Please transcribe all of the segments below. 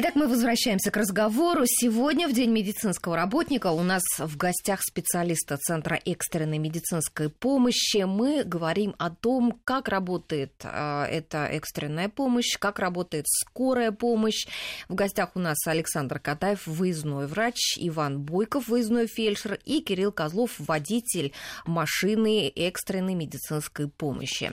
Итак, мы возвращаемся к разговору. Сегодня, в День медицинского работника, у нас в гостях специалиста Центра экстренной медицинской помощи. Мы говорим о том, как работает э, эта экстренная помощь, как работает скорая помощь. В гостях у нас Александр Катаев, выездной врач, Иван Бойков, выездной фельдшер, и Кирилл Козлов, водитель машины экстренной медицинской помощи.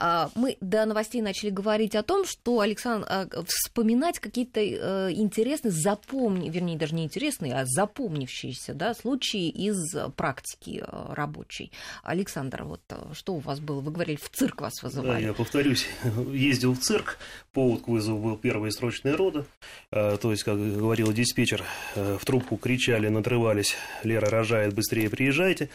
Э, мы до новостей начали говорить о том, что, Александр, э, вспоминать какие-то э, интересные, запомни, вернее, даже не интересные, а запомнившиеся да, случаи из практики э, рабочей. Александр, вот э, что у вас было? Вы говорили, в цирк вас вызывали. Да, я повторюсь, ездил в цирк, повод к вызову был первые срочные роды, э, то есть, как говорил диспетчер, э, в трубку кричали, надрывались, Лера рожает, быстрее приезжайте.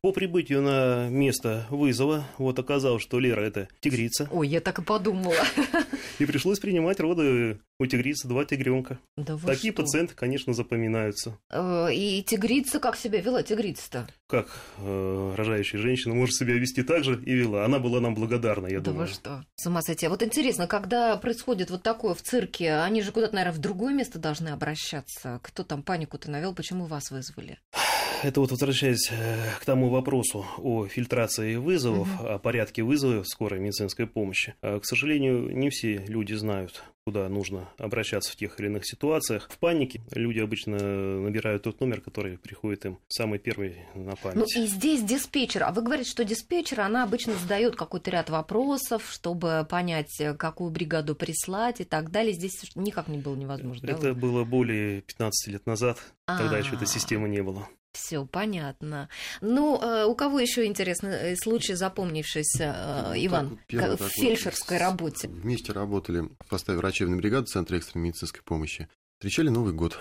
По прибытию на место вызова, вот оказалось, что Лера это тигрица. Ой, я так и подумала. И пришлось принимать роды у тигрицы два тигренка. Да Такие что? пациенты, конечно, запоминаются. Э, И тигрица как себя вела, тигрица-то? Как э, рожающая женщина может себя вести так же и вела. Она была нам благодарна, я да думаю. вы что? С ума сойти. А Вот интересно, когда происходит вот такое в цирке, они же куда-то, наверное, в другое место должны обращаться. Кто там панику-то навел, почему вас вызвали? Это вот возвращаясь э, к тому вопросу о фильтрации вызовов, о порядке вызова скорой медицинской помощи. Э, К сожалению, не все люди знают, куда нужно обращаться в тех или иных ситуациях. В панике люди обычно набирают тот номер, который приходит им самый первый на Ну память. и здесь диспетчер. А вы говорите, что диспетчер, она обычно задает какой-то ряд вопросов, чтобы понять, э, какую бригаду прислать и так далее. Здесь никак не было невозможно. Это было более 15 лет назад, тогда еще этой А. системы не было. Все понятно. Ну, э, у кого еще интересный э, случай, запомнившийся, э, Ну, Иван, так, в фельдшерской работе? Вместе работали в составе врачебной бригады Центра экстренной медицинской помощи. Встречали Новый год.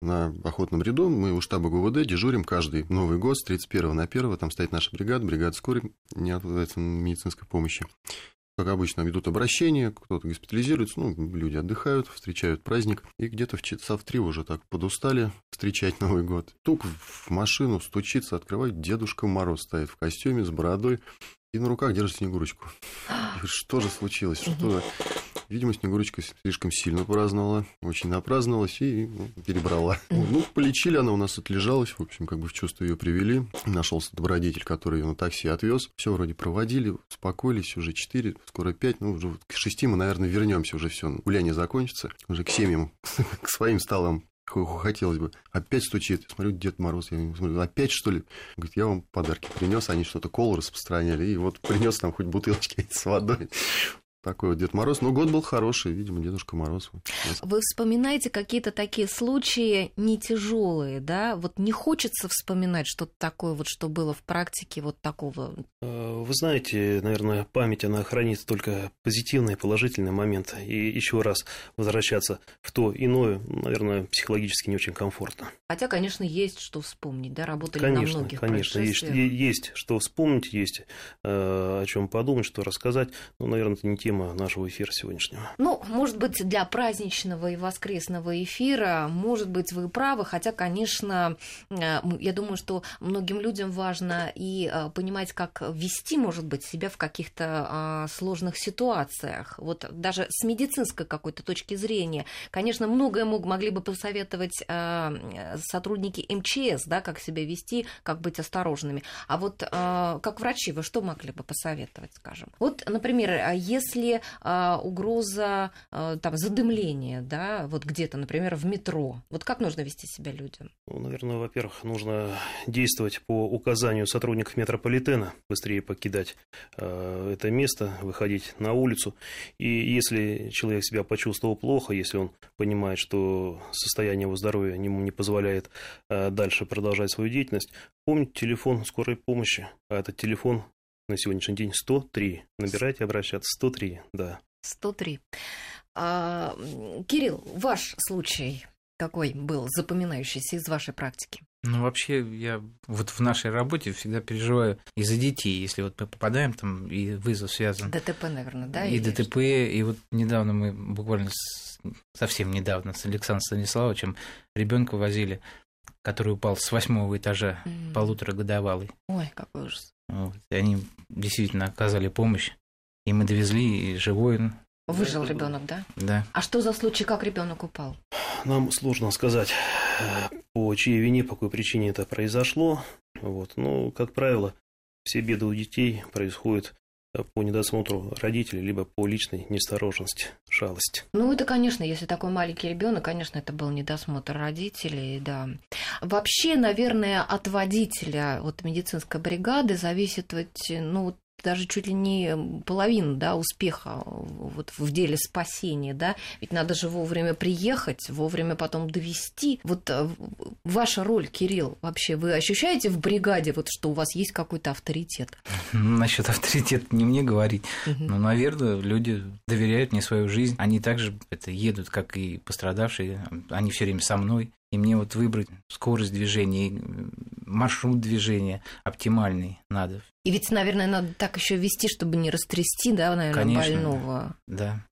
На охотном ряду мы у штаба ГУВД дежурим каждый Новый год с 31 на 1. Там стоит наша бригада, бригада скорой неотлагательной медицинской помощи. Как обычно, ведут обращения, кто-то госпитализируется, ну, люди отдыхают, встречают праздник. И где-то в часа в три уже так подустали встречать Новый год. Тук в машину стучится, открывает Дедушка Мороз, стоит в костюме с бородой и на руках держит Снегурочку. Что же случилось? Что? Видимо, Снегурочка слишком сильно праздновала, очень напраздновалась и ну, перебрала. Ну, полечили, она у нас отлежалась, в общем, как бы в чувство ее привели. Нашелся добродетель, который ее на такси отвез. Все вроде проводили, успокоились, уже 4, скоро 5, ну, уже к 6 мы, наверное, вернемся, уже все, гуляние закончится, уже к семьям, к своим столам Хо- хо- Хотелось бы. Опять стучит. Смотрю, Дед Мороз. Я смотрю, опять что ли? Говорит, я вам подарки принес. Они что-то колу распространяли. И вот принес там хоть бутылочки с водой. Такой вот Дед Мороз. Но год был хороший, видимо, Дедушка Мороз. Вы вспоминаете какие-то такие случаи не тяжелые, да? Вот не хочется вспоминать что-то такое, вот что было в практике вот такого. Э, Вы знаете, наверное, память, она хранит только позитивные, положительные моменты. И еще раз возвращаться в то иное, наверное, психологически не очень комфортно. Хотя, конечно, есть что вспомнить, да? Работали Конечно, на многих конечно, есть, есть что вспомнить, есть э, о чем подумать, что рассказать. Но, наверное, это не тема нашего эфира сегодняшнего. Ну, может быть, для праздничного и воскресного эфира, может быть, вы правы, хотя, конечно, э, я думаю, что многим людям важно и э, понимать, как вести, может быть, себя в каких-то а, сложных ситуациях. Вот даже с медицинской какой-то точки зрения. Конечно, многое мог, могли бы посоветовать э, сотрудники МЧС, да, как себя вести, как быть осторожными. А вот как врачи вы что могли бы посоветовать, скажем? Вот, например, а если э, угроза э, там задымления, да, вот где-то, например, в метро, вот как нужно вести себя людям? Ну, наверное, во-первых, нужно действовать по указанию сотрудников метрополитена, быстрее покидать э, это место, выходить на улицу. И если человек себя почувствовал плохо, если он понимает, что состояние его здоровья ему не позволяет э, дальше продолжать свою деятельность, помните телефон скорой помощи. А этот телефон на сегодняшний день 103. Набирайте, обращаться 103, да. 103. А, Кирилл, ваш случай какой был запоминающийся из вашей практики? Ну, вообще, я вот в нашей работе всегда переживаю из-за детей, если вот мы попадаем там, и вызов связан. ДТП, наверное, да? и или ДТП, и вот недавно мы, буквально с- совсем недавно, с Александром Станиславовичем ребенка возили, который упал с восьмого этажа, М. полуторагодовалый. Ой, какой ужас. Вот. И они действительно оказали помощь, и мы довезли и живой. Выжил ребенок, да? Да. А что за случай, как ребенок упал? Нам сложно сказать, по чьей вине, по какой причине это произошло. Вот. Но, как правило, все беды у детей происходят э, по недосмотру родителей, либо по личной неосторожности, шалости. Ну, это, конечно, если такой маленький ребенок, конечно, это был недосмотр родителей, да. Вообще, наверное, от водителя вот медицинской бригады зависит, ну, даже чуть ли не половина да, успеха вот в деле спасения, да, ведь надо же вовремя приехать, вовремя потом довести. Вот э, ваша роль, Кирилл, вообще вы ощущаете в бригаде, вот, что у вас есть какой-то авторитет? Насчет авторитета не мне говорить, Мгм. но, наверное, люди доверяют мне свою жизнь, они также это едут, как и пострадавшие, они все время со мной, и мне вот выбрать скорость движения, маршрут движения оптимальный надо, И ведь, наверное, надо так еще вести, чтобы не растрясти, да, наверное, Конечно. больного. да.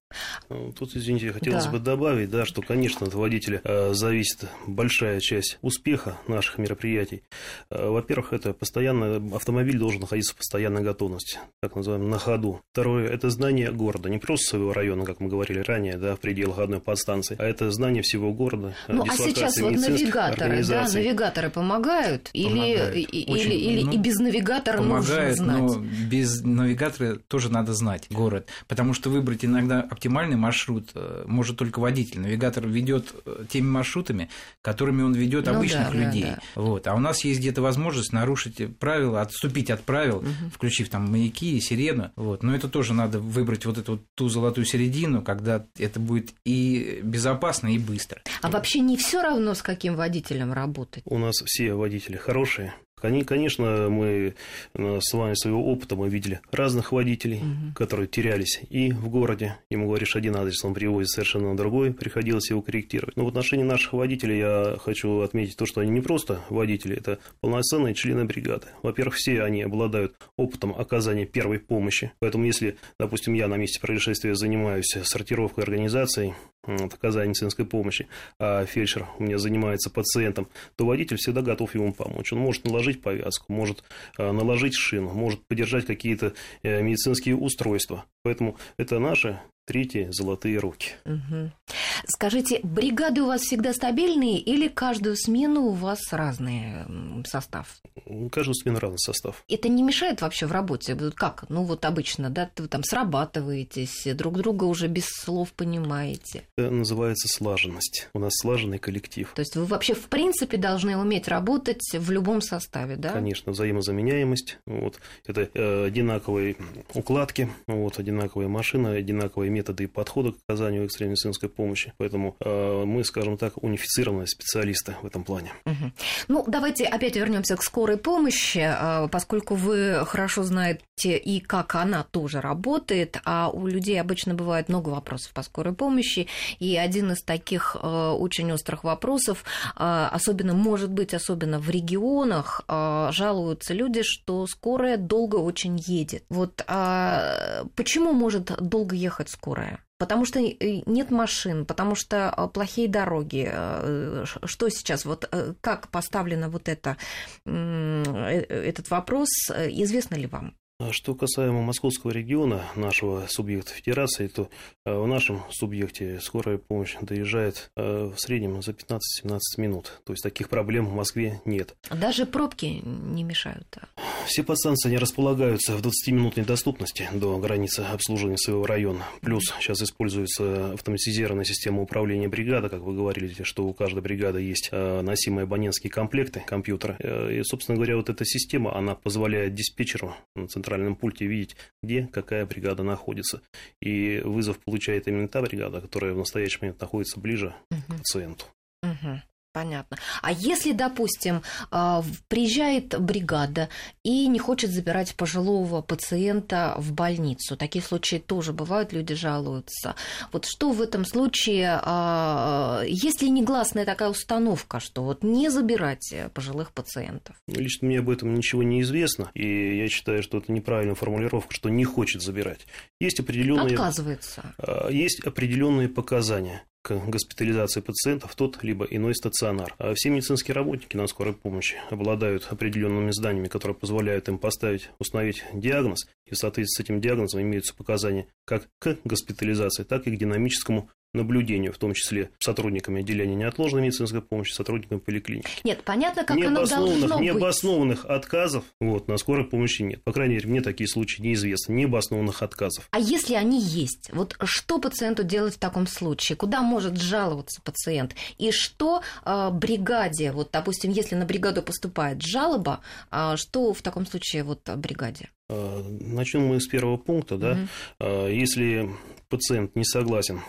Ну, Тут, извините, хотелось Да. бы добавить, да, что, конечно, от водителя э, зависит большая часть успеха наших мероприятий. Э, Во-первых, это постоянно автомобиль должен находиться в постоянной готовности, так называемом на ходу. Второе, это знание города, не просто своего района, как мы говорили ранее, да, в пределах одной подстанции, а это знание всего города. э, Ну, а сейчас вот навигаторы, да, навигаторы помогают? Или, Помогают. и- и- Очень, или, или ну, и без навигатора Помогает, нужно знать? но без навигатора тоже надо знать город, потому что выбрать иногда оптимальный маршрут э, может только водитель. Навигатор ведет э, теми маршрутами, которыми он ведет Ну обычных да, да, людей. да. Вот. А у нас есть где-то возможность нарушить правила, отступить от правил, Мгм. включив там маяки и сирену. Вот. Но это тоже надо выбрать вот эту вот ту золотую середину, когда это будет и безопасно, и быстро. А вообще не все равно, с каким водителем работать? У нас все водители хорошие. Конечно, мы э, с вами своего опыта мы видели разных водителей, Мгм. которые терялись и в городе. Ему говоришь один адрес, он привозит совершенно другой, приходилось его корректировать. Но в отношении наших водителей я хочу отметить то, что они не просто водители, это полноценные члены бригады. Во-первых, все они обладают опытом оказания первой помощи. Поэтому если, допустим, я на месте происшествия занимаюсь сортировкой организацией, оказания медицинской помощи, а фельдшер у меня занимается пациентом, то водитель всегда готов ему помочь. Он может наложить повязку, может э, наложить шину, может подержать какие-то э, медицинские устройства. Поэтому это наши третьи золотые руки. Мгм. Скажите, бригады у вас всегда стабильные или каждую смену у вас разный состав? У каждого смены разный состав. Это не мешает вообще в работе? Как? Ну вот обычно, да, вы там срабатываетесь, друг друга уже без слов понимаете. Это называется слаженность. У нас слаженный коллектив. То есть вы вообще в принципе должны уметь работать в любом составе, да? Конечно, взаимозаменяемость. Вот. Это э, одинаковые укладки, вот, одинаковые машины, одинаковые методы и подходы к оказанию экстренной медицинской помощи. Поэтому э, мы, скажем так, унифицированные специалисты в этом плане. Мгм. Ну, давайте опять вернемся к скорой помощи, а, поскольку вы хорошо знаете и как она тоже работает, а у людей обычно бывает много вопросов по скорой помощи, и один из таких э, очень острых вопросов, э, особенно, может быть, особенно в регионах, э, жалуются люди, что скорая долго очень едет. Вот а, почему может долго ехать скорая? Потому что э, нет машин, потому что э, плохие дороги. Э, Что сейчас, вот как поставлено вот это, этот вопрос, известно ли вам? А Что касаемо московского региона, нашего субъекта федерации, то э, в нашем субъекте скорая помощь доезжает э, в среднем за 15-17 минут. То есть таких проблем в Москве нет. Даже пробки не мешают. а? Все подстанции они располагаются в 20-минутной доступности до границы обслуживания своего района. Плюс сейчас используется автоматизированная система управления бригады, как вы говорили, что у каждой бригады есть э, носимые абонентские комплекты компьютера. Э, И, собственно говоря, вот эта система, она позволяет диспетчеру на центральном пульте видеть, где какая бригада находится. И вызов получает именно та бригада, которая в настоящий момент находится ближе к Мгм. пациенту. Мгм. Понятно. А если, допустим, а, приезжает бригада и не хочет забирать пожилого пациента в больницу, такие случаи тоже бывают, люди жалуются. Вот что в этом случае, а, есть ли негласная такая установка, что вот не забирать э, пожилых пациентов? Лично мне об этом ничего не известно, и я считаю, что это неправильная формулировка, что не хочет забирать. Есть определенные, Отказывается. а, есть определенные показания. К госпитализации пациентов в тот либо иной стационар. А все медицинские работники на скорой помощи обладают определенными зданиями, которые позволяют им поставить, установить диагноз, и в соответствии с этим диагнозом имеются показания как к госпитализации, так и к динамическому наблюдению, в том числе сотрудниками отделения неотложной медицинской помощи, сотрудниками поликлиники. Нет, понятно, как оно должно быть. Необоснованных отказов вот, на скорой помощи нет. По крайней мере, мне такие случаи неизвестны. Необоснованных отказов. А если они есть, вот что пациенту делать в таком случае? Куда может жаловаться пациент? И что э, бригаде, вот, допустим, если на бригаду поступает жалоба, э, что в таком случае вот бригаде? А, начнем мы с первого пункта. Да? Угу. Если пациент не согласен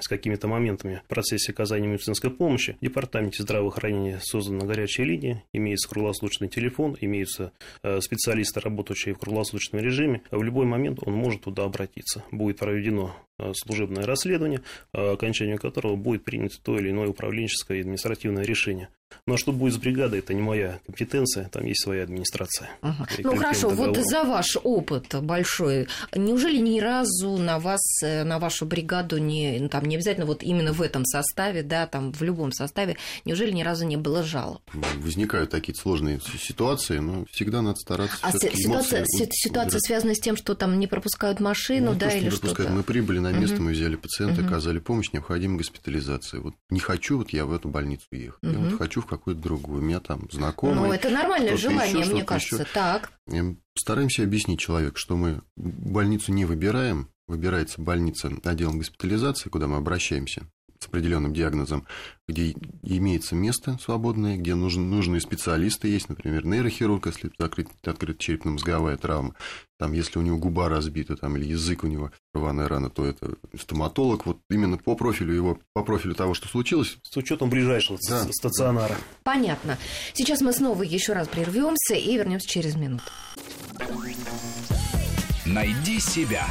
с какими-то моментами в процессе оказания медицинской помощи, в Департаменте здравоохранения создана горячая линия, имеется круглосуточный телефон, имеются э, специалисты, работающие в круглосуточном режиме. В любой момент он может туда обратиться. Будет проведено служебное расследование, э, окончанию которого будет принято то или иное управленческое и административное решение. Но что будет с бригадой, это не моя компетенция, там есть своя администрация. Ага. Ну хорошо, вот за ваш опыт большой, неужели ни разу на вас, на вашу бригаду не ну, там, не обязательно вот именно в этом составе, да, там в любом составе, неужели ни разу не было жалоб? Возникают такие сложные ситуации, но всегда надо стараться. А ситуация, ситуация связана с тем, что там не пропускают машину, ну, да, то, или что-то? Мы прибыли на место, угу. мы взяли пациента, угу. оказали помощь, необходима госпитализация. Вот не хочу вот я в эту больницу ехать, угу. я вот хочу в какую-то другую. У меня там знакомый. Ну, это нормальное желание, еще, мне кажется. Еще. Так. Стараемся объяснить человеку, что мы больницу не выбираем, выбирается больница отделом госпитализации, куда мы обращаемся с определенным диагнозом, где имеется место свободное, где нужен, нужные специалисты есть, например, нейрохирург, если закрыть, открыта черепно-мозговая травма, там, если у него губа разбита, там, или язык у него рваная рана, то это стоматолог, вот именно по профилю его, по профилю того, что случилось. С учетом ближайшего да. стационара. Понятно. Сейчас мы снова еще раз прервемся и вернемся через минуту. Найди себя.